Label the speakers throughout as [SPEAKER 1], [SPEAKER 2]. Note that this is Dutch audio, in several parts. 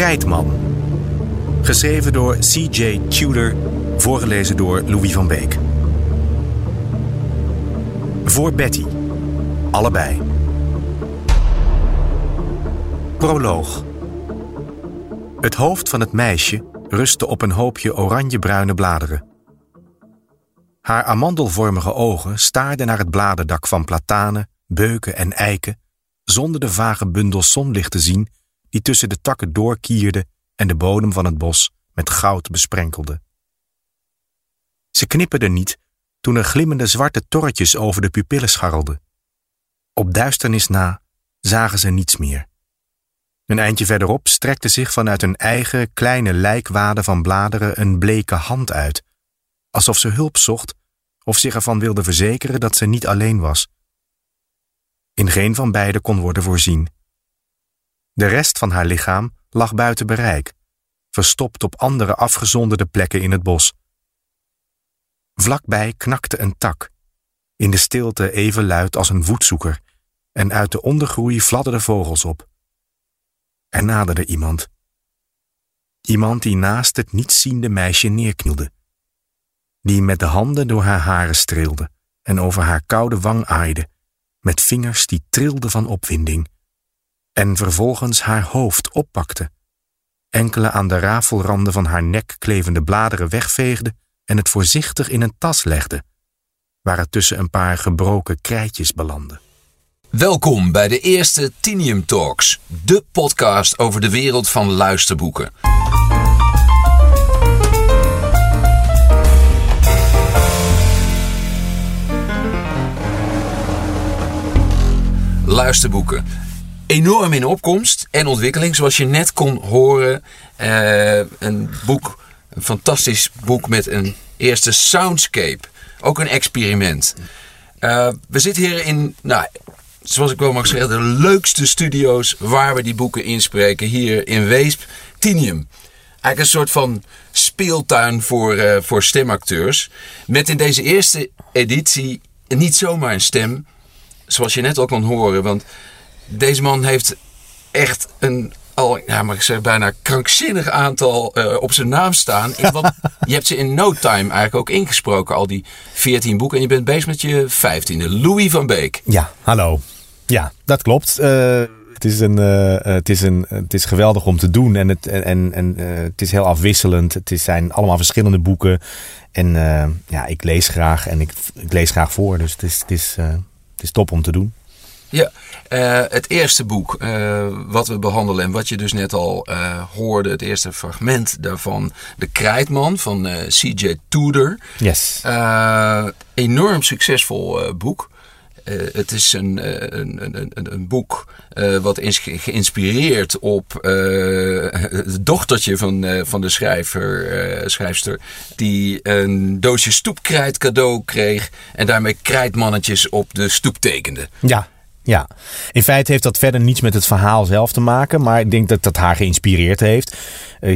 [SPEAKER 1] Krijtman. Geschreven door C.J. Tudor, voorgelezen door Louis van Beek. Voor Betty. Allebei. Proloog. Het hoofd van het meisje rustte op een hoopje oranjebruine bladeren. Haar amandelvormige ogen staarden naar het bladerdak van platanen, beuken en eiken, zonder de vage bundels zonlicht te zien die tussen de takken doorkierde en de bodem van het bos met goud besprenkelde. Ze knipperde niet toen er glimmende zwarte torretjes over de pupillen scharrelden. Op duisternis na zagen ze niets meer. Een eindje verderop strekte zich vanuit een eigen kleine lijkwade van bladeren een bleke hand uit, alsof ze hulp zocht of zich ervan wilde verzekeren dat ze niet alleen was. In geen van beiden kon worden voorzien. De rest van haar lichaam lag buiten bereik, verstopt op andere afgezonderde plekken in het bos. Vlakbij knakte een tak, in de stilte even luid als een voetzoeker, en uit de ondergroei fladderden vogels op. Er naderde iemand. Iemand die naast het nietsziende meisje neerknielde. Die met de handen door haar haren streelde en over haar koude wang aaide, met vingers die trilden van opwinding. En vervolgens haar hoofd oppakte, enkele aan de rafelranden van haar nek klevende bladeren wegveegde en het voorzichtig in een tas legde, waar het tussen een paar gebroken krijtjes belandde.
[SPEAKER 2] Welkom bij de eerste Tinium Talks, de podcast over de wereld van luisterboeken. Luisterboeken. Enorm in opkomst en ontwikkeling, zoals je net kon horen. Eh, een boek, een fantastisch boek met een eerste soundscape. Ook een experiment. Uh, we zitten hier in, nou, zoals ik wel mag zeggen, de leukste studio's waar we die boeken inspreken. Hier in Weesp, Tinium. Eigenlijk een soort van speeltuin voor, uh, voor stemacteurs. Met in deze eerste editie niet zomaar een stem, zoals je net al kon horen. Want deze man heeft echt een al, ja, maar ik zeg bijna krankzinnig aantal uh, op zijn naam staan. Want je hebt ze in no time eigenlijk ook ingesproken, al die 14 boeken. En je bent bezig met je 15e. Louis van Beek.
[SPEAKER 3] Ja, hallo. Ja, dat klopt. Uh, het is, een, uh, het, is een, het is geweldig om te doen en het, en, en, het is heel afwisselend. Het is, zijn allemaal verschillende boeken. En ja, ik lees graag en ik, ik, lees graag voor. Dus het is, het, is, het is top om te doen.
[SPEAKER 2] Ja, uh, het eerste boek uh, wat we behandelen en wat je dus net al uh, hoorde, het eerste fragment daarvan, De Krijtman van C.J. Tudor.
[SPEAKER 3] Yes.
[SPEAKER 2] enorm succesvol boek. het is een, een, een, een, een boek wat is geïnspireerd op het dochtertje van, van de schrijver, schrijfster, die een doosje stoepkrijt cadeau kreeg en daarmee krijtmannetjes op de stoep tekende.
[SPEAKER 3] Ja. Ja, in feite heeft dat verder niets met het verhaal zelf te maken, maar ik denk dat dat haar geïnspireerd heeft.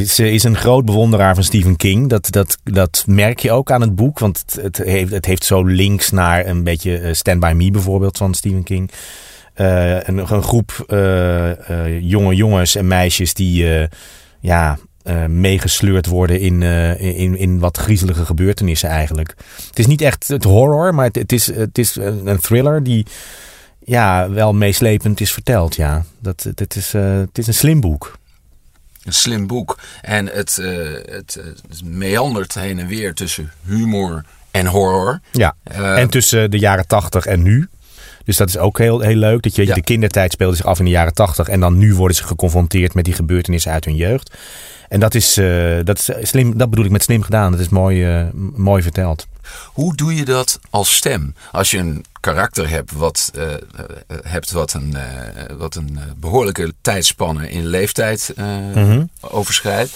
[SPEAKER 3] Ze is een groot bewonderaar van Stephen King. Dat, dat, dat merk je ook aan het boek, want het, heeft, het heeft zo links naar een beetje eh, Stand By Me bijvoorbeeld van Stephen King. Uh, een, een, groep jonge jongens en meisjes die ja, meegesleurd worden in, in, in wat griezelige gebeurtenissen eigenlijk. Het is niet echt het horror, maar het is, het is een thriller die ja, wel meeslepend is verteld. Ja, dat, dat is, uh, het is een slim boek.
[SPEAKER 2] Een slim boek. En het, uh, het, het, meandert heen en weer tussen humor en horror.
[SPEAKER 3] Ja, uh, en tussen de jaren tachtig en nu. Dus dat is ook heel, heel leuk. Dat je, ja. de kindertijd speelde zich af in de jaren tachtig. En dan nu worden ze geconfronteerd met die gebeurtenissen uit hun jeugd. En dat is, dat is slim, dat bedoel ik met slim gedaan. Dat is mooi, mooi verteld.
[SPEAKER 2] Hoe doe je dat als stem? Als je een karakter hebt wat, uh, hebt wat, een, wat een behoorlijke tijdspanne in leeftijd mm -hmm. overschrijdt.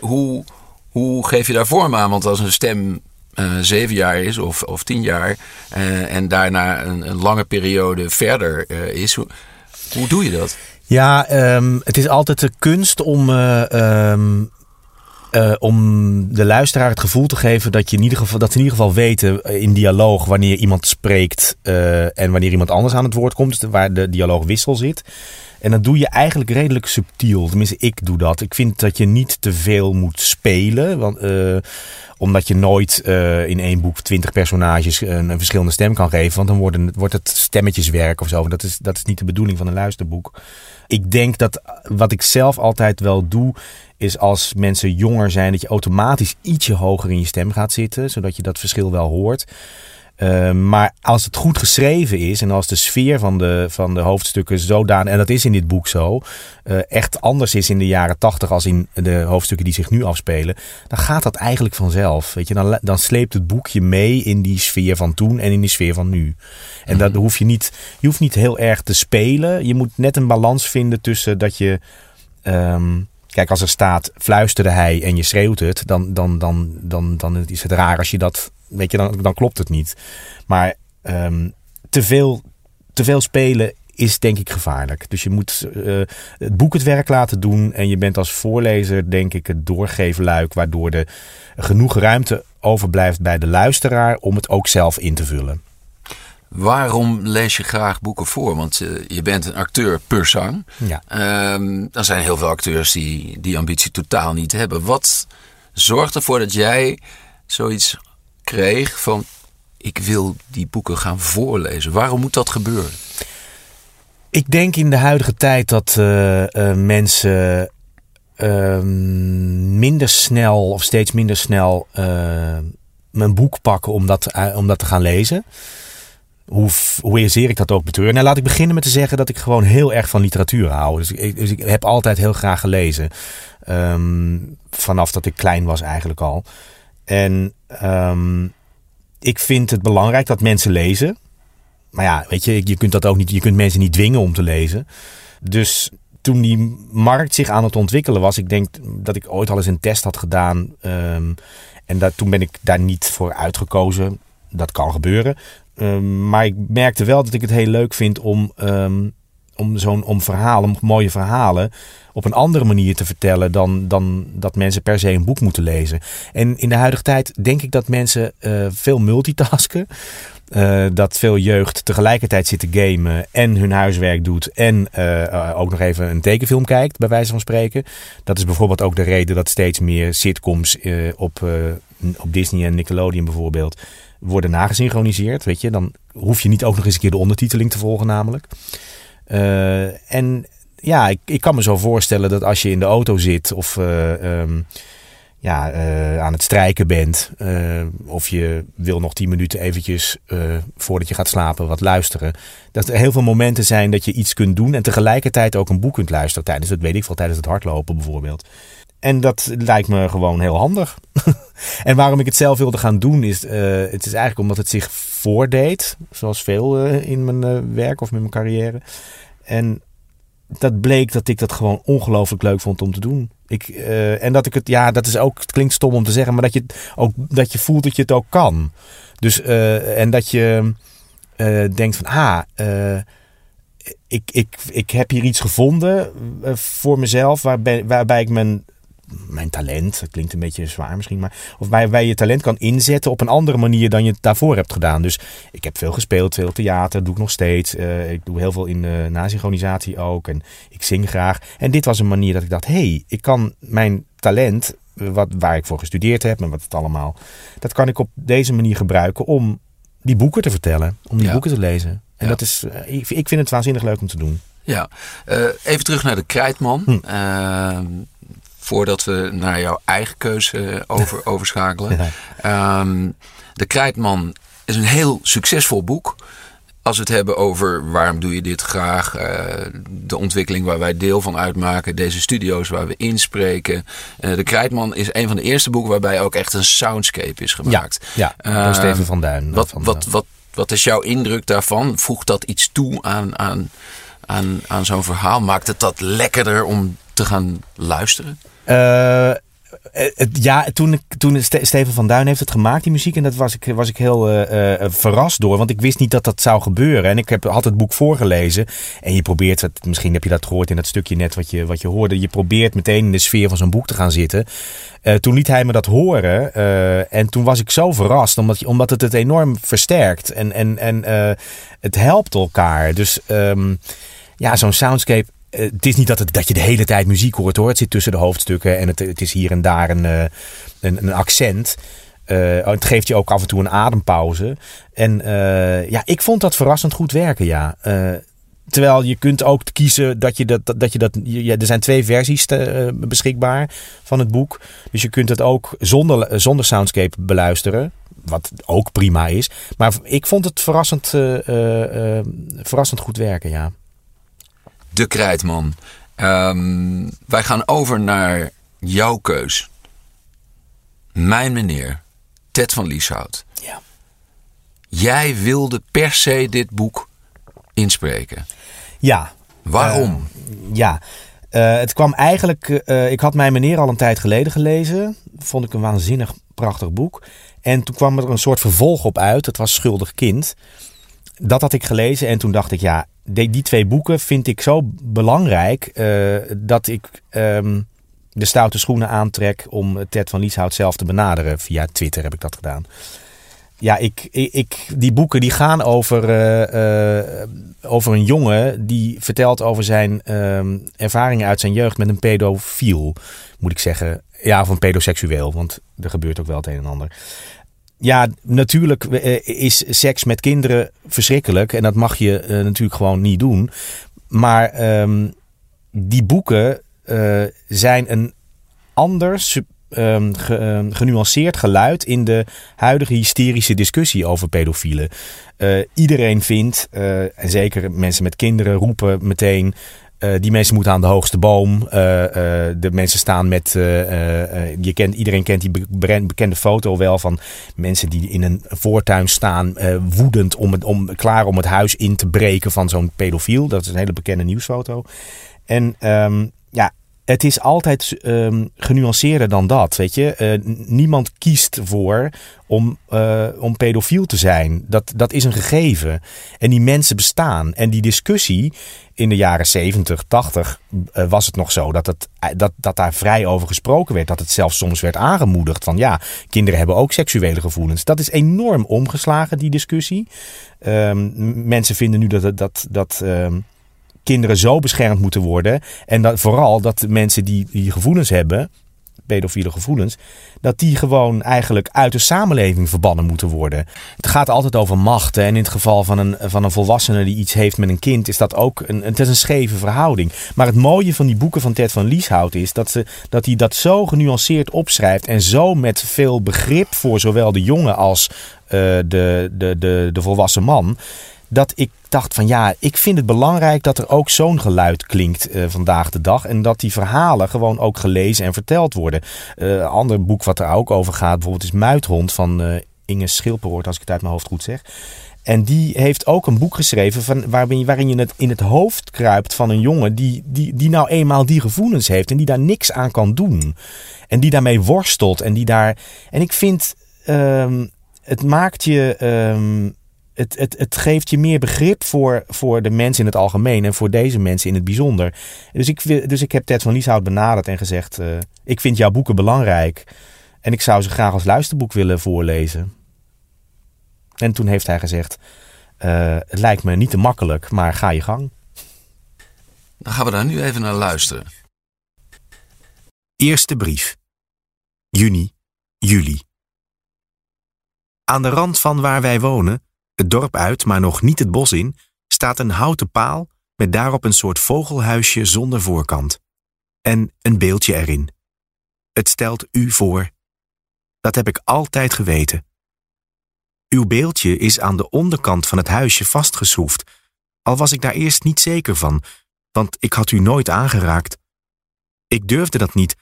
[SPEAKER 2] hoe, hoe geef je daar vorm aan? Want als een stem zeven jaar is of, of tien jaar en daarna een, een, lange periode verder is, hoe, hoe doe je dat?
[SPEAKER 3] Ja, um, het is altijd de kunst om, um, uh, om de luisteraar het gevoel te geven dat, je in ieder geval, dat ze in ieder geval weten in dialoog wanneer iemand spreekt uh, en wanneer iemand anders aan het woord komt. Dus waar de dialoogwissel zit. En dat doe je eigenlijk redelijk subtiel. Tenminste, ik doe dat. Ik vind dat je niet te veel moet spelen. Want, uh, omdat je nooit uh, in één boek twintig personages een, een, verschillende stem kan geven. Want dan worden, wordt het stemmetjeswerk of zo. Dat is, dat is niet de bedoeling van een luisterboek. Ik denk dat wat ik zelf altijd wel doe, is als mensen jonger zijn, dat je automatisch ietsje hoger in je stem gaat zitten, zodat je dat verschil wel hoort. Uh, maar als het goed geschreven is en als de sfeer van de, van de hoofdstukken zodanig, en dat is in dit boek zo, uh, echt anders is in de jaren tachtig als in de hoofdstukken die zich nu afspelen, dan gaat dat eigenlijk vanzelf. Weet je, dan, dan sleept het boekje mee in die sfeer van toen en in die sfeer van nu. En dat hoef je niet, je hoeft niet heel erg te spelen. Je moet net een balans vinden tussen dat je. Um, Kijk, als er staat fluisterde hij en je schreeuwt het, dan, dan, dan, dan, dan is het raar als je dat weet je, dan, dan klopt het niet. Maar um, te, veel, te veel spelen is denk ik gevaarlijk. Dus je moet uh, het boek het werk laten doen. En je bent als voorlezer denk ik het doorgeefluik... waardoor er genoeg ruimte overblijft bij de luisteraar... om het ook zelf in te vullen.
[SPEAKER 2] Waarom lees je graag boeken voor? Want uh, je bent een acteur per zang.
[SPEAKER 3] Ja.
[SPEAKER 2] Um, er zijn heel veel acteurs die die ambitie totaal niet hebben. Wat zorgt ervoor dat jij zoiets kreeg van ik wil die boeken gaan voorlezen. Waarom moet dat gebeuren?
[SPEAKER 3] Ik denk in de huidige tijd dat uh, uh, mensen uh, minder snel of steeds minder snel een boek pakken om dat, om dat te gaan lezen. Hoe, hoe zeer ik dat ook betreur. Nou, laat ik beginnen met te zeggen dat ik gewoon heel erg van literatuur hou. Dus ik, dus heb altijd heel graag gelezen. Um, vanaf dat ik klein was eigenlijk al. En um, ik vind het belangrijk dat mensen lezen. Maar ja, weet je, je kunt dat ook niet. Je kunt mensen niet dwingen om te lezen. Dus toen die markt zich aan het ontwikkelen was, ik denk dat ik ooit al eens een test had gedaan. Um, en toen ben ik daar niet voor uitgekozen. Dat kan gebeuren. Um, maar ik merkte wel dat ik het heel leuk vind om, om zo'n om verhalen, mooie verhalen op een andere manier te vertellen dan, dan dat mensen per se een boek moeten lezen. En in de huidige tijd denk ik dat mensen uh, veel multitasken. Uh, dat veel jeugd tegelijkertijd zit te gamen en hun huiswerk doet en uh, ook nog even een tekenfilm kijkt, bij wijze van spreken. Dat is bijvoorbeeld ook de reden dat steeds meer sitcoms op, op Disney en Nickelodeon bijvoorbeeld worden nagesynchroniseerd. Weet je, dan hoef je niet ook nog eens een keer de ondertiteling te volgen, namelijk. En ja, ik, ik kan me zo voorstellen dat als je in de auto zit of uh, um, ja, uh, aan het strijken bent, of je wil nog tien minuten eventjes voordat je gaat slapen wat luisteren, dat er heel veel momenten zijn dat je iets kunt doen en tegelijkertijd ook een boek kunt luisteren tijdens het, weet ik veel, tijdens het hardlopen bijvoorbeeld. En dat lijkt me gewoon heel handig. en waarom ik het zelf wilde gaan doen is, het is eigenlijk omdat het zich voordeed, zoals veel in mijn werk of met mijn carrière. En dat bleek dat ik dat gewoon ongelooflijk leuk vond om te doen. Ik, en dat ik het, ja, dat is ook, het klinkt stom om te zeggen, maar dat je, ook, dat je voelt dat je het ook kan. Dus, en dat je denkt van, ah, ik, ik, ik heb hier iets gevonden voor mezelf waarbij, waarbij ik mijn mijn talent, dat klinkt een beetje zwaar misschien, maar of waar, waar je talent kan inzetten op een andere manier dan je het daarvoor hebt gedaan. Dus ik heb veel gespeeld, veel theater, doe ik nog steeds. Uh, ik doe heel veel in uh, nasynchronisatie ook en ik zing graag. En dit was een manier dat ik dacht, hé, hey, ik kan mijn talent, wat, waar ik voor gestudeerd heb en wat het allemaal, dat kan ik op deze manier gebruiken om die boeken te vertellen, om die ja. boeken te lezen. En ja. dat is, uh, ik, ik vind het waanzinnig leuk om te doen.
[SPEAKER 2] Ja, even terug naar de Krijtman. Hm voordat we naar jouw eigen keuze over, overschakelen. Ja. Um, de Krijtman is een heel succesvol boek. Als we het hebben over waarom doe je dit graag, uh, de ontwikkeling waar wij deel van uitmaken, deze studio's waar we inspreken. Uh, de Krijtman is een van de eerste boeken waarbij ook echt een soundscape is gemaakt.
[SPEAKER 3] Ja, ja door uh, Steven van Duin.
[SPEAKER 2] Wat,
[SPEAKER 3] van,
[SPEAKER 2] wat, wat, wat is jouw indruk daarvan? Voegt dat iets toe aan, aan, aan, aan zo'n verhaal? Maakt het dat lekkerder om te gaan luisteren?
[SPEAKER 3] Uh, het, ja, toen, toen Steven van Duin heeft het gemaakt, die muziek. En dat was ik, was ik heel uh, verrast door. Want ik wist niet dat dat zou gebeuren. En ik heb, had het boek voorgelezen. En je probeert, het, misschien heb je dat gehoord in dat stukje net wat je, wat je hoorde. Je probeert meteen in de sfeer van zo'n boek te gaan zitten. Toen liet hij me dat horen. en toen was ik zo verrast. Omdat, omdat het het enorm versterkt. En, en, en het helpt elkaar. Dus um, ja, zo'n soundscape het is niet dat, dat je de hele tijd muziek hoort hoor. Het zit tussen de hoofdstukken en het, het is hier en daar een, een, een accent. het geeft je ook af en toe een adempauze. En ja, ik vond dat verrassend goed werken, ja. Terwijl je kunt ook kiezen dat je dat. dat, je dat ja, er zijn twee versies beschikbaar van het boek. Dus je kunt het ook zonder, zonder soundscape beluisteren. Wat ook prima is. Maar ik vond het verrassend, verrassend goed werken, ja.
[SPEAKER 2] De Krijtman. Um, wij gaan over naar jouw keus. Mijn meneer, Ted van Lieshout.
[SPEAKER 3] Ja.
[SPEAKER 2] Jij wilde per se dit boek inspreken.
[SPEAKER 3] Ja.
[SPEAKER 2] Waarom?
[SPEAKER 3] ja. Uh, het kwam eigenlijk. Uh, ik had Mijn Meneer al een tijd geleden gelezen. Vond ik een waanzinnig prachtig boek. En toen kwam er een soort vervolg op uit. Het was Schuldig Kind. Dat had ik gelezen en toen dacht ik, ja, die, die twee boeken vind ik zo belangrijk uh, dat ik um, de stoute schoenen aantrek om Ted van Lieshout zelf te benaderen. Via Twitter heb ik dat gedaan. Ja, ik, ik, die boeken die gaan over, uh, uh, over een jongen die vertelt over zijn uh, ervaringen uit zijn jeugd met een pedofiel, moet ik zeggen. Ja, of een pedoseksueel, want er gebeurt ook wel het een en ander ja, natuurlijk eh, is seks met kinderen verschrikkelijk. En dat mag je uh, natuurlijk gewoon niet doen. Maar um, die boeken uh, zijn een anders ge, um, genuanceerd geluid in de huidige hysterische discussie over pedofielen. iedereen vindt, en zeker mensen met kinderen roepen meteen. Uh, die mensen moeten aan de hoogste boom. Uh, uh, de mensen staan met. je kent, iedereen kent die bekende foto wel van mensen die in een voortuin staan. woedend om, het, om klaar om het huis in te breken van zo'n pedofiel. Dat is een hele bekende nieuwsfoto. En um, ja, het is altijd um, genuanceerder dan dat. Weet je, uh, niemand kiest voor om, uh, om pedofiel te zijn. Dat, dat is een gegeven. En die mensen bestaan. En die discussie in de jaren 70, 80 uh, was het nog zo dat, dat, dat daar vrij over gesproken werd. Dat het zelfs soms werd aangemoedigd van ja, kinderen hebben ook seksuele gevoelens. Dat is enorm omgeslagen, die discussie. Um, mensen vinden nu dat. dat, dat um, kinderen zo beschermd moeten worden. En dat, vooral dat mensen die die gevoelens hebben, pedofiele gevoelens, dat die gewoon eigenlijk uit de samenleving verbannen moeten worden. Het gaat altijd over machten. En in het geval van een, van een volwassene die iets heeft met een kind, is dat ook een, het is een scheve verhouding. Maar het mooie van die boeken van Ted van Lieshout is dat, ze, dat hij dat zo genuanceerd opschrijft en zo met veel begrip voor zowel de jongen als uh, de, de, de, de volwassen man dat ik dacht van ja, ik vind het belangrijk dat er ook zo'n geluid klinkt uh, vandaag de dag. En dat die verhalen gewoon ook gelezen en verteld worden. Uh, een ander boek wat er ook over gaat, bijvoorbeeld is Muithond van uh, Inge Schilperoort, als ik het uit mijn hoofd goed zeg. En die heeft ook een boek geschreven van, waarin, waarin je het in het hoofd kruipt van een jongen die, die, die nou eenmaal die gevoelens heeft en die daar niks aan kan doen. En die daarmee worstelt en die daar. En ik vind, um, het maakt je. Um, het, het, het geeft je meer begrip voor, voor de mensen in het algemeen en voor deze mensen in het bijzonder. Dus ik, dus ik heb Ted van Lieshout benaderd en gezegd: uh, Ik vind jouw boeken belangrijk en ik zou ze graag als luisterboek willen voorlezen. En toen heeft hij gezegd: uh, Het lijkt me niet te makkelijk, maar ga je gang.
[SPEAKER 2] Dan gaan we daar nu even naar luisteren.
[SPEAKER 1] Eerste brief. Juni, juli. Aan de rand van waar wij wonen het dorp uit, maar nog niet het bos in, staat een houten paal met daarop een soort vogelhuisje zonder voorkant. En een beeldje erin. Het stelt u voor. Dat heb ik altijd geweten. Uw beeldje is aan de onderkant van het huisje vastgeschroefd, al was ik daar eerst niet zeker van, want ik had u nooit aangeraakt. Ik durfde dat niet,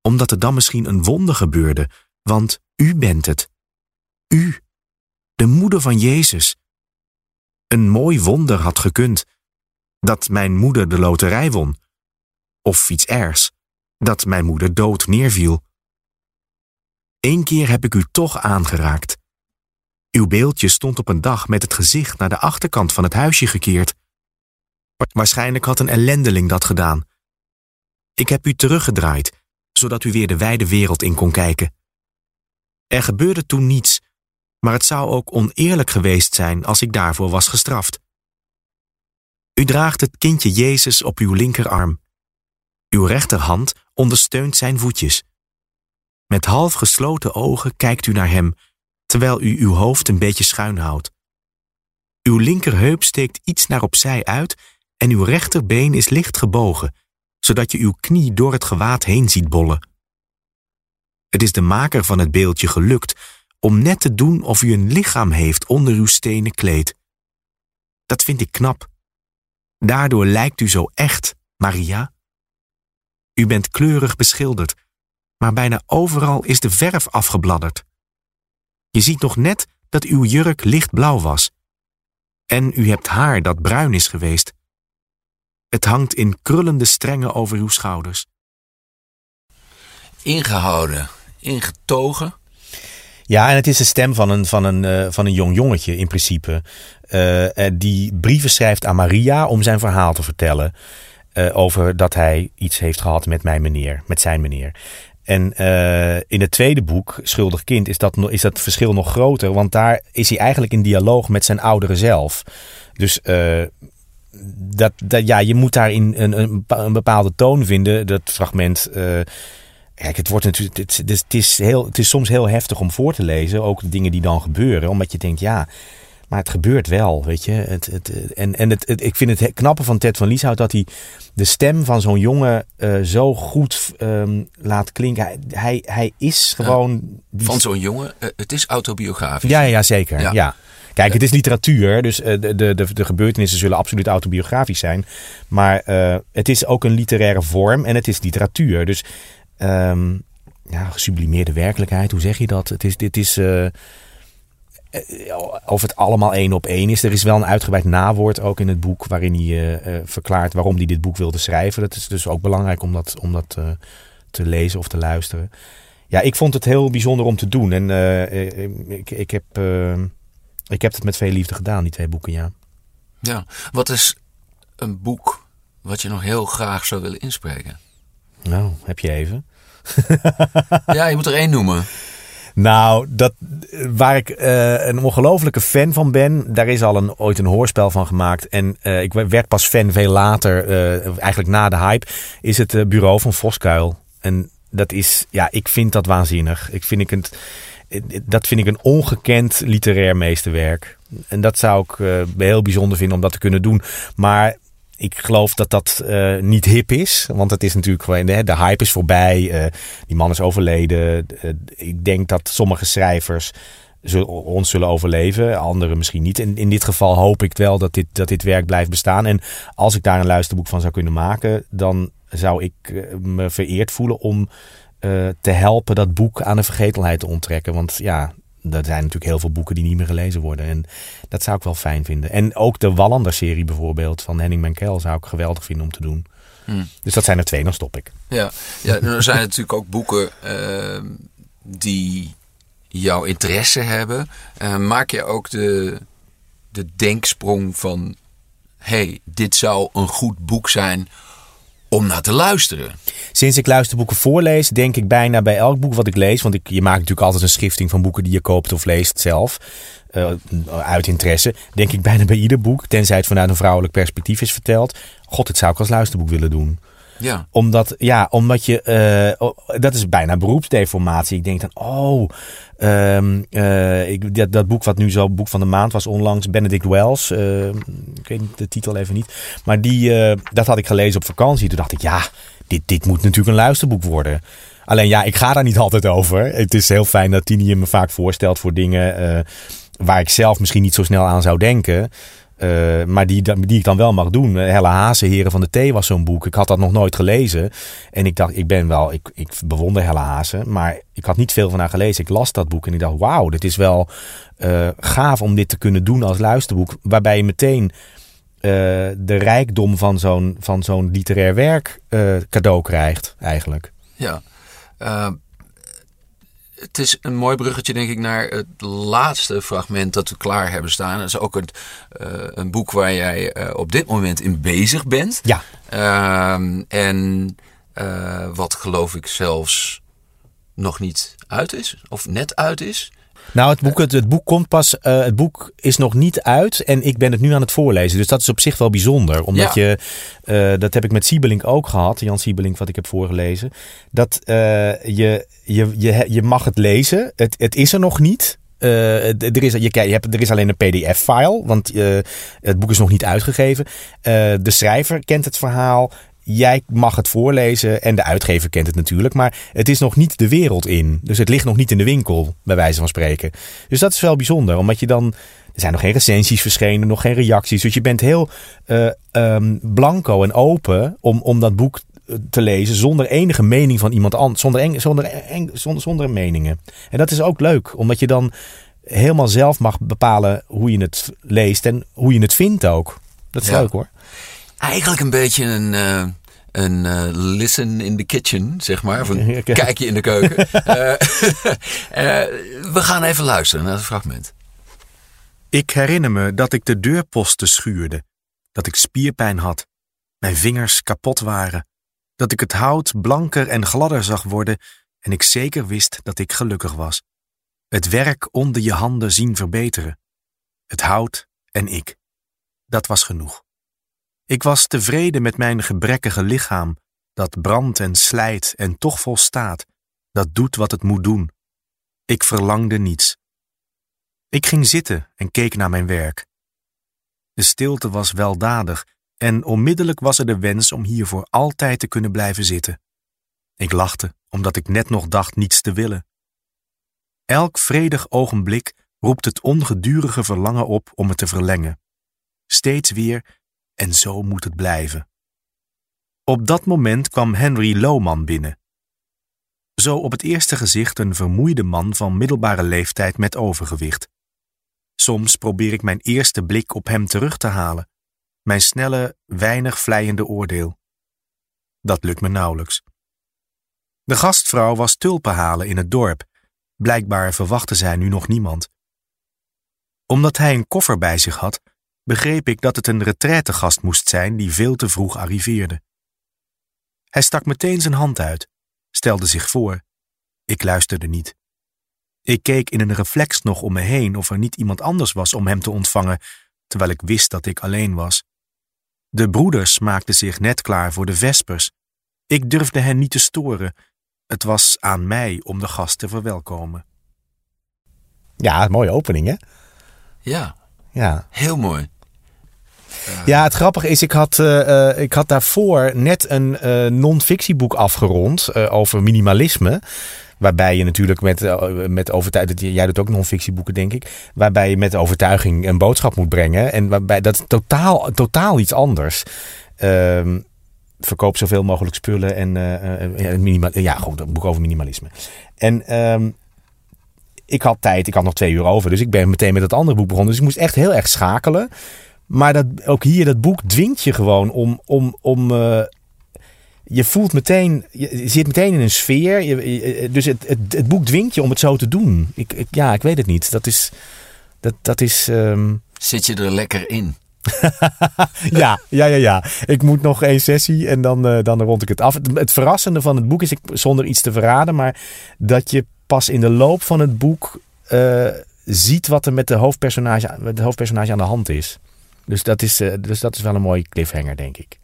[SPEAKER 1] omdat er dan misschien een wonder gebeurde, want u bent het. U de moeder van Jezus. Een mooi wonder had gekund. Dat mijn moeder de loterij won. Of iets ergs. Dat mijn moeder dood neerviel. Eén keer heb ik u toch aangeraakt. Uw beeldje stond op een dag met het gezicht naar de achterkant van het huisje gekeerd. Waarschijnlijk had een ellendeling dat gedaan. Ik heb u teruggedraaid, zodat u weer de wijde wereld in kon kijken. Er gebeurde toen niets, maar het zou ook oneerlijk geweest zijn als ik daarvoor was gestraft. U draagt het kindje Jezus op uw linkerarm. Uw rechterhand ondersteunt zijn voetjes. Met half gesloten ogen kijkt u naar hem, terwijl u uw hoofd een beetje schuin houdt. Uw linkerheup steekt iets naar opzij uit en uw rechterbeen is licht gebogen, zodat je uw knie door het gewaad heen ziet bollen. Het is de maker van het beeldje gelukt om net te doen of u een lichaam heeft onder uw stenen kleed. Dat vind ik knap. Daardoor lijkt u zo echt, Maria. U bent kleurig beschilderd, maar bijna overal is de verf afgebladderd. Je ziet nog net dat uw jurk lichtblauw was. En u hebt haar dat bruin is geweest. Het hangt in krullende strengen over uw schouders.
[SPEAKER 2] Ingehouden, ingetogen.
[SPEAKER 3] Ja, en het is de stem van een, van een, uh, van een jong jongetje in principe. Uh, die brieven schrijft aan Maria om zijn verhaal te vertellen. Over dat hij iets heeft gehad met mijn meneer, met zijn meneer. En in het tweede boek, Schuldig Kind, is dat, is dat verschil nog groter. Want daar is hij eigenlijk in dialoog met zijn oudere zelf. Dus dat, dat, ja, je moet daarin een, een bepaalde toon vinden. Dat fragment Kijk, het, wordt natuurlijk, het, het, is heel, het is soms heel heftig om voor te lezen, ook de dingen die dan gebeuren, omdat je denkt, ja, maar het gebeurt wel, weet je. Het, het, en en het, ik vind het knappe van Ted van Lieshout dat hij de stem van zo'n jongen uh, zo goed um, laat klinken. Hij, hij, hij is gewoon...
[SPEAKER 2] Ja, van zo'n jongen, uh, het is autobiografisch.
[SPEAKER 3] Ja, ja zeker. Ja. ja. Kijk, het is literatuur, dus uh, de, de, de, de, gebeurtenissen zullen absoluut autobiografisch zijn. Maar het is ook een literaire vorm en het is literatuur. Dus um, ja, gesublimeerde werkelijkheid, hoe zeg je dat? Het is, dit is, uh, of het allemaal één op één is. Er is wel een uitgebreid nawoord ook in het boek waarin hij uh, verklaart waarom hij dit boek wilde schrijven. Dat is dus ook belangrijk om dat, om dat te lezen of te luisteren. Ja, ik vond het heel bijzonder om te doen. En ik, ik, heb, ik heb het met veel liefde gedaan, die twee boeken, ja.
[SPEAKER 2] Ja, wat is een boek wat je nog heel graag zou willen inspreken?
[SPEAKER 3] Nou, heb je even.
[SPEAKER 2] ja, je moet er één noemen.
[SPEAKER 3] Nou, dat, waar ik uh, een ongelofelijke fan van ben, daar is al een, ooit een hoorspel van gemaakt. En uh, ik werd pas fan veel later, uh, eigenlijk na de hype, is het bureau van Voskuil. En dat is, ja, ik vind dat waanzinnig. Ik vind ik het, dat vind ik een ongekend literair meesterwerk. En dat zou ik heel bijzonder vinden om dat te kunnen doen. Maar ik geloof dat dat uh, niet hip is. Want het is natuurlijk gewoon, de, de hype is voorbij. Uh, die man is overleden. Uh, ik denk dat sommige schrijvers zullen, ons zullen overleven. Anderen misschien niet. En in dit geval hoop ik wel dat dit, dat dit werk blijft bestaan. En als ik daar een luisterboek van zou kunnen maken, dan zou ik me vereerd voelen om te helpen dat boek aan de vergetelheid te onttrekken. Want ja, er zijn natuurlijk heel veel boeken die niet meer gelezen worden. En dat zou ik wel fijn vinden. En ook de Wallander-serie bijvoorbeeld van Henning Menkel zou ik geweldig vinden om te doen. Hmm. Dus dat zijn er twee, dan stop ik.
[SPEAKER 2] Ja, ja er zijn natuurlijk ook boeken uh, die jouw interesse hebben. Uh, maak je ook de, de denksprong van... hey, dit zou een goed boek zijn om naar te luisteren.
[SPEAKER 3] Sinds ik luisterboeken voorlees, denk ik bijna bij elk boek wat ik lees. Want ik, je maakt natuurlijk altijd een schifting van boeken die je koopt of leest zelf. Uh, uit interesse. Denk ik bijna bij ieder boek. Tenzij het vanuit een vrouwelijk perspectief is verteld. God, dit zou ik als luisterboek willen doen.
[SPEAKER 2] Ja.
[SPEAKER 3] Omdat, ja, omdat je, uh, dat is bijna beroepsdeformatie. Ik denk dan, oh, um, uh, ik, dat, dat, boek wat nu zo boek van de maand was onlangs, Benedict Wells. Uh, ik weet de titel even niet. Maar die, dat had ik gelezen op vakantie. Toen dacht ik, ja, dit, dit moet natuurlijk een luisterboek worden. Alleen ja, ik ga daar niet altijd over. Het is heel fijn dat Tini me vaak voorstelt voor dingen waar ik zelf misschien niet zo snel aan zou denken. Uh, maar die, die ik dan wel mag doen. Helle Hazen, Heren van de Thee was zo'n boek. Ik had dat nog nooit gelezen. En ik dacht, ik ben wel, ik, ik bewonder Helle Hazen. Maar ik had niet veel van haar gelezen. Ik las dat boek en ik dacht, wauw, dit is wel uh, gaaf om dit te kunnen doen als luisterboek. Waarbij je meteen de rijkdom van zo'n, van zo'n literair werk cadeau krijgt, eigenlijk.
[SPEAKER 2] Ja het is een mooi bruggetje, denk ik, naar het laatste fragment dat we klaar hebben staan. Dat is ook een, uh, een boek waar jij uh, op dit moment in bezig bent.
[SPEAKER 3] Ja.
[SPEAKER 2] Uh, en uh, wat geloof ik zelfs nog niet uit is, of net uit is.
[SPEAKER 3] Nou, het boek, het, het boek komt pas. eh, het boek is nog niet uit en ik ben het nu aan het voorlezen. Dus dat is op zich wel bijzonder. Omdat
[SPEAKER 2] Ja.
[SPEAKER 3] je, eh, dat heb ik met Siebelink ook gehad, Jan Siebelink, wat ik heb voorgelezen. Dat eh, je, je, je, je mag het lezen. Het, het is er nog niet. Er, is, je, je hebt, er is alleen een PDF-file, want het boek is nog niet uitgegeven. De schrijver kent het verhaal. Jij mag het voorlezen en de uitgever kent het natuurlijk. Maar het is nog niet de wereld in. Dus het ligt nog niet in de winkel, bij wijze van spreken. Dus dat is wel bijzonder, omdat je dan. Er zijn nog geen recensies verschenen, nog geen reacties. Dus je bent heel eh, ehm, blanco en open om, om dat boek eh, te lezen zonder enige mening van iemand anders. Zonder, eng- zonder, eng- zonder, zonder meningen. En dat is ook leuk, omdat je dan helemaal zelf mag bepalen hoe je het leest en hoe je het vindt ook. Dat is
[SPEAKER 2] Ja.
[SPEAKER 3] leuk hoor.
[SPEAKER 2] Eigenlijk een beetje een, eh, een eh, listen in the kitchen, zeg maar. Of een
[SPEAKER 3] Ja, oké.
[SPEAKER 2] kijkje in de keuken. Eh, eh, we gaan even luisteren naar het fragment.
[SPEAKER 1] Ik herinner me dat ik de deurposten schuurde, dat ik spierpijn had, mijn vingers kapot waren, dat ik het hout blanker en gladder zag worden en ik zeker wist dat ik gelukkig was. Het werk onder je handen zien verbeteren. Het hout en ik. Dat was genoeg. Ik was tevreden met mijn gebrekkige lichaam, dat brandt en slijt en toch volstaat, dat doet wat het moet doen. Ik verlangde niets. Ik ging zitten en keek naar mijn werk. De stilte was weldadig en onmiddellijk was er de wens om hier voor altijd te kunnen blijven zitten. Ik lachte, omdat ik net nog dacht niets te willen. Elk vredig ogenblik roept het ongedurige verlangen op om het te verlengen. Steeds weer, en zo moet het blijven. Op dat moment kwam Henry Lohman binnen. Zo op het eerste gezicht een vermoeide man van middelbare leeftijd met overgewicht. Soms probeer ik mijn eerste blik op hem terug te halen, mijn snelle, weinig vleiende oordeel. Dat lukt me nauwelijks. De gastvrouw was tulpen halen in het dorp. Blijkbaar verwachtte zij nu nog niemand. Omdat hij een koffer bij zich had, begreep ik dat het een retraitegast moest zijn die veel te vroeg arriveerde. Hij stak meteen zijn hand uit, stelde zich voor. Ik luisterde niet. Ik keek in een reflex nog om me heen of er niet iemand anders was om hem te ontvangen, terwijl ik wist dat ik alleen was. De broeders maakten zich net klaar voor de vespers. Ik durfde hen niet te storen. Het was aan mij om de gast te verwelkomen.
[SPEAKER 3] Ja, mooie opening hè?
[SPEAKER 2] Ja,
[SPEAKER 3] Ja.
[SPEAKER 2] heel mooi.
[SPEAKER 3] Ja, het grappige is, ik had, eh, eh, ik had daarvoor net een eh non-fictieboek afgerond over minimalisme. Waarbij je natuurlijk met, met overtuiging, jij doet ook non-fictieboeken denk ik. Waarbij je met overtuiging een boodschap moet brengen. En waarbij dat is totaal, totaal iets anders. Ehm, verkoop zoveel mogelijk spullen en eh, eh, ja, minima, ja, goed, een boek over minimalisme. En ehm, ik had tijd, ik had nog twee uur over, dus ik ben meteen met dat andere boek begonnen. Dus ik moest echt heel erg schakelen. Maar dat, ook hier, dat boek dwingt je gewoon om. om, om eh, je voelt meteen, je, zit meteen in een sfeer. Je, je- dus het, het, het boek dwingt je om het zo te doen. Ik, ik, ja, ik weet het niet. Dat is. Dat, dat is. ehm,
[SPEAKER 2] Zit je er lekker in?
[SPEAKER 3] ja, ja, ja, ja. Ik moet nog één sessie en dan, eh, dan rond ik het af. Het, het verrassende van het boek is, ik, zonder iets te verraden, maar dat je pas in de loop van het boek eh, ziet wat er met de hoofdpersonage, met de hoofdpersonage aan de hand is. Dus dat is, eh, dus dat is wel een mooie cliffhanger, denk ik.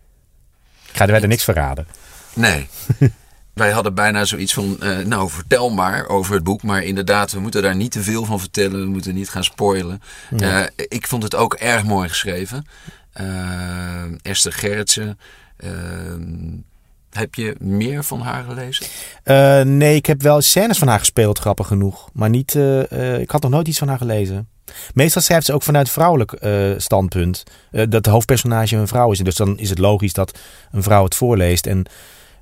[SPEAKER 3] Ik ga er verder niks verraden.
[SPEAKER 2] Nee. Wij hadden bijna zoiets van, eh, nou vertel maar over het boek. Maar inderdaad, we moeten daar niet te veel van vertellen. We moeten niet gaan spoilen. Eh, ik vond het ook erg mooi geschreven. Esther Gerritsen. heb je meer van haar gelezen?
[SPEAKER 3] Nee, ik heb wel scènes van haar gespeeld, grappig genoeg. Maar niet, ik had nog nooit iets van haar gelezen. Meestal schrijft ze ook vanuit vrouwelijk eh, standpunt. Eh, dat de hoofdpersonage een vrouw is. Dus dan is het logisch dat een vrouw het voorleest. En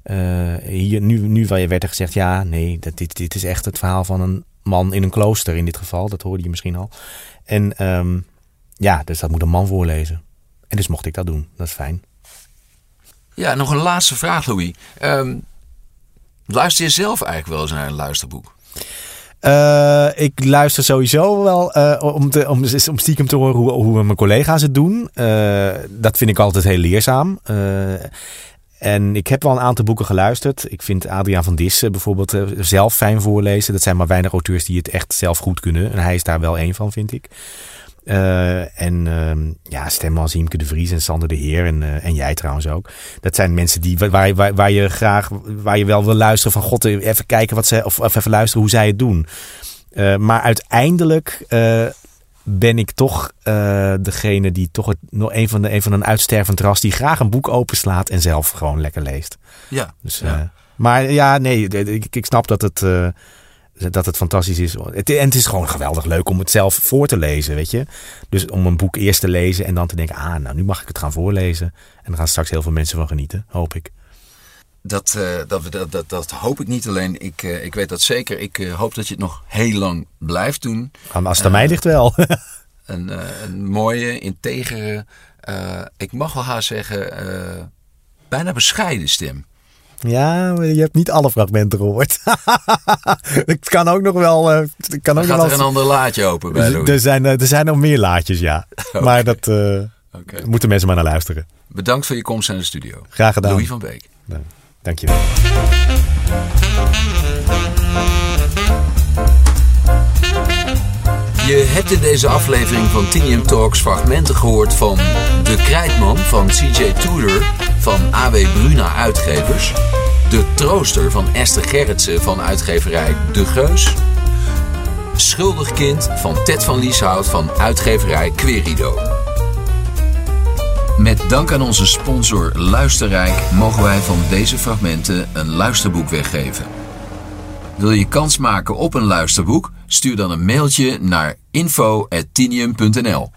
[SPEAKER 3] eh, hier, nu, nu werd er gezegd, ja, nee, dat, dit, dit is echt het verhaal van een man in een klooster in dit geval. Dat hoorde je misschien al. En ehm, ja, dus dat moet een man voorlezen. En dus mocht ik dat doen. Dat is fijn.
[SPEAKER 2] Ja, nog een laatste vraag, Louis. Ehm, luister je zelf eigenlijk wel eens naar een luisterboek?
[SPEAKER 3] Eh, ik luister sowieso wel eh, om, te, om, om stiekem te horen hoe, hoe mijn collega's het doen. Eh, dat vind ik altijd heel leerzaam. En ik heb wel een aantal boeken geluisterd. Ik vind Adriaan van Dissen bijvoorbeeld zelf fijn voorlezen. Dat zijn maar weinig auteurs die het echt zelf goed kunnen. En hij is daar wel één van, vind ik. Uh, en uh, ja, stemmen als Iemke de Vries en Sander de Heer en, uh, en jij trouwens ook. Dat zijn mensen die, waar, waar, waar je graag, waar je wel wil luisteren van God, even kijken wat ze, of, of even luisteren hoe zij het doen. Maar uiteindelijk ben ik toch degene die toch het, nog een van, de, een van een uitstervend ras die graag een boek openslaat en zelf gewoon lekker leest.
[SPEAKER 2] Ja.
[SPEAKER 3] Dus,
[SPEAKER 2] ja.
[SPEAKER 3] Maar ja, nee, ik, ik snap dat het dat het fantastisch is. Het, en het is gewoon geweldig leuk om het zelf voor te lezen, weet je. Dus om een boek eerst te lezen en dan te denken, ah, nou, nu mag ik het gaan voorlezen. En dan gaan straks heel veel mensen van genieten, hoop ik.
[SPEAKER 2] Dat, uh, dat, dat, dat, dat, hoop ik niet alleen. Ik, uh, ik weet dat zeker. Ik uh, hoop dat je het nog heel lang blijft doen.
[SPEAKER 3] Maar als het aan mij ligt wel.
[SPEAKER 2] een, een, mooie, integere, ik mag wel haar zeggen, bijna bescheiden stem.
[SPEAKER 3] Ja, maar je hebt niet alle fragmenten gehoord. Het kan ook nog wel. Uh, kan ook
[SPEAKER 2] gaat
[SPEAKER 3] nog
[SPEAKER 2] er een ander laadje open bij Louis?
[SPEAKER 3] Er zijn, er zijn nog meer laadjes, ja. okay. Maar dat uh, okay. moeten mensen maar naar luisteren.
[SPEAKER 2] Bedankt voor je komst naar de studio.
[SPEAKER 3] Graag gedaan.
[SPEAKER 2] Louis van Beek.
[SPEAKER 3] Dank, dank je wel.
[SPEAKER 2] Je hebt in deze aflevering van Tinium Talks fragmenten gehoord van De Krijtman van CJ Tudor van AW Bruna Uitgevers, De Trooster van Esther Gerritsen van uitgeverij De Geus, Schuldig Kind van Ted van Lieshout van uitgeverij Querido. Met dank aan onze sponsor Luisterrijk mogen wij van deze fragmenten een luisterboek weggeven. Wil je kans maken op een luisterboek? Stuur dan een mailtje naar info.tinium.nl